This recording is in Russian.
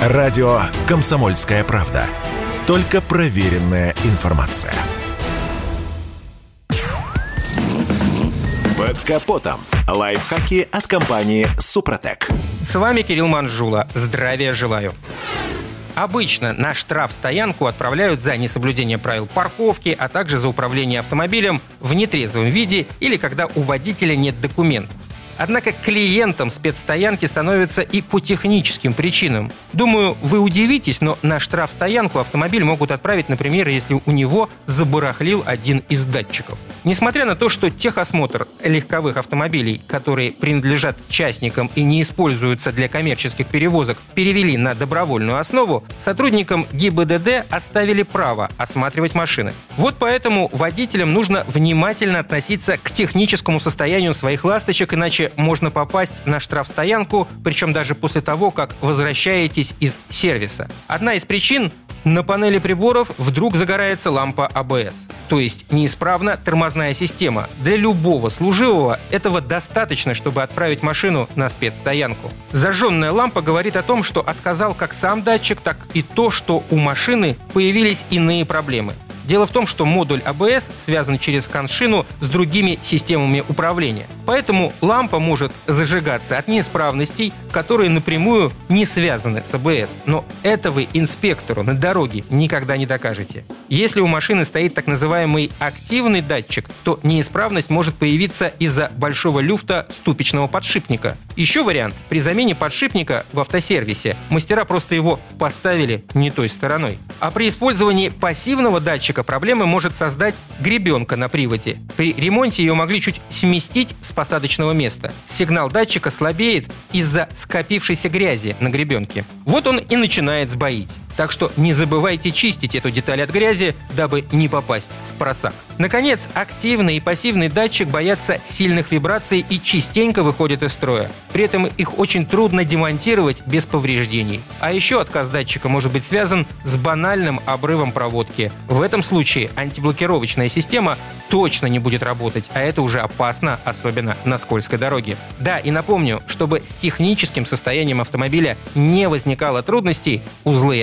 Радио «Комсомольская правда». Только проверенная информация. Под капотом. Лайфхаки от компании «Супротек». С вами Кирилл Манжула. Здравия желаю. Обычно на штраф-стоянку отправляют за несоблюдение правил парковки, а также за управление автомобилем в нетрезвом виде или когда у водителя нет документов. Однако клиентом спецстоянки становится и по техническим причинам. Думаю, вы удивитесь, но на штрафстоянку автомобиль могут отправить, например, если у него забарахлил один из датчиков. Несмотря на то, что техосмотр легковых автомобилей, которые принадлежат частникам и не используются для коммерческих перевозок, перевели на добровольную основу, сотрудникам ГИБДД оставили право осматривать машины. Вот поэтому водителям нужно внимательно относиться к техническому состоянию своих ласточек, иначе можно попасть на штрафстоянку, причем даже после того, как возвращаетесь из сервиса. Одна из причин на панели приборов вдруг загорается лампа АБС, то есть неисправна тормозная система. Для любого служивого этого достаточно, чтобы отправить машину на спецстоянку. Зажженная лампа говорит о том, что отказал как сам датчик, так и то, что у машины появились иные проблемы. Дело в том, что модуль АБС связан через коншину с другими системами управления. Поэтому лампа может зажигаться от неисправностей, которые напрямую не связаны с АБС. Но это вы инспектору на дороге никогда не докажете. Если у машины стоит так называемый активный датчик, то неисправность может появиться из-за большого люфта ступичного подшипника. Еще вариант. При замене подшипника в автосервисе мастера просто его поставили не той стороной. А при использовании пассивного датчика датчика проблемы может создать гребенка на приводе. При ремонте ее могли чуть сместить с посадочного места. Сигнал датчика слабеет из-за скопившейся грязи на гребенке. Вот он и начинает сбоить. Так что не забывайте чистить эту деталь от грязи, дабы не попасть в просак. Наконец, активный и пассивный датчик боятся сильных вибраций и частенько выходят из строя. При этом их очень трудно демонтировать без повреждений. А еще отказ датчика может быть связан с банальным обрывом проводки. В этом случае антиблокировочная система точно не будет работать, а это уже опасно, особенно на скользкой дороге. Да, и напомню, чтобы с техническим состоянием автомобиля не возникало трудностей, узлы и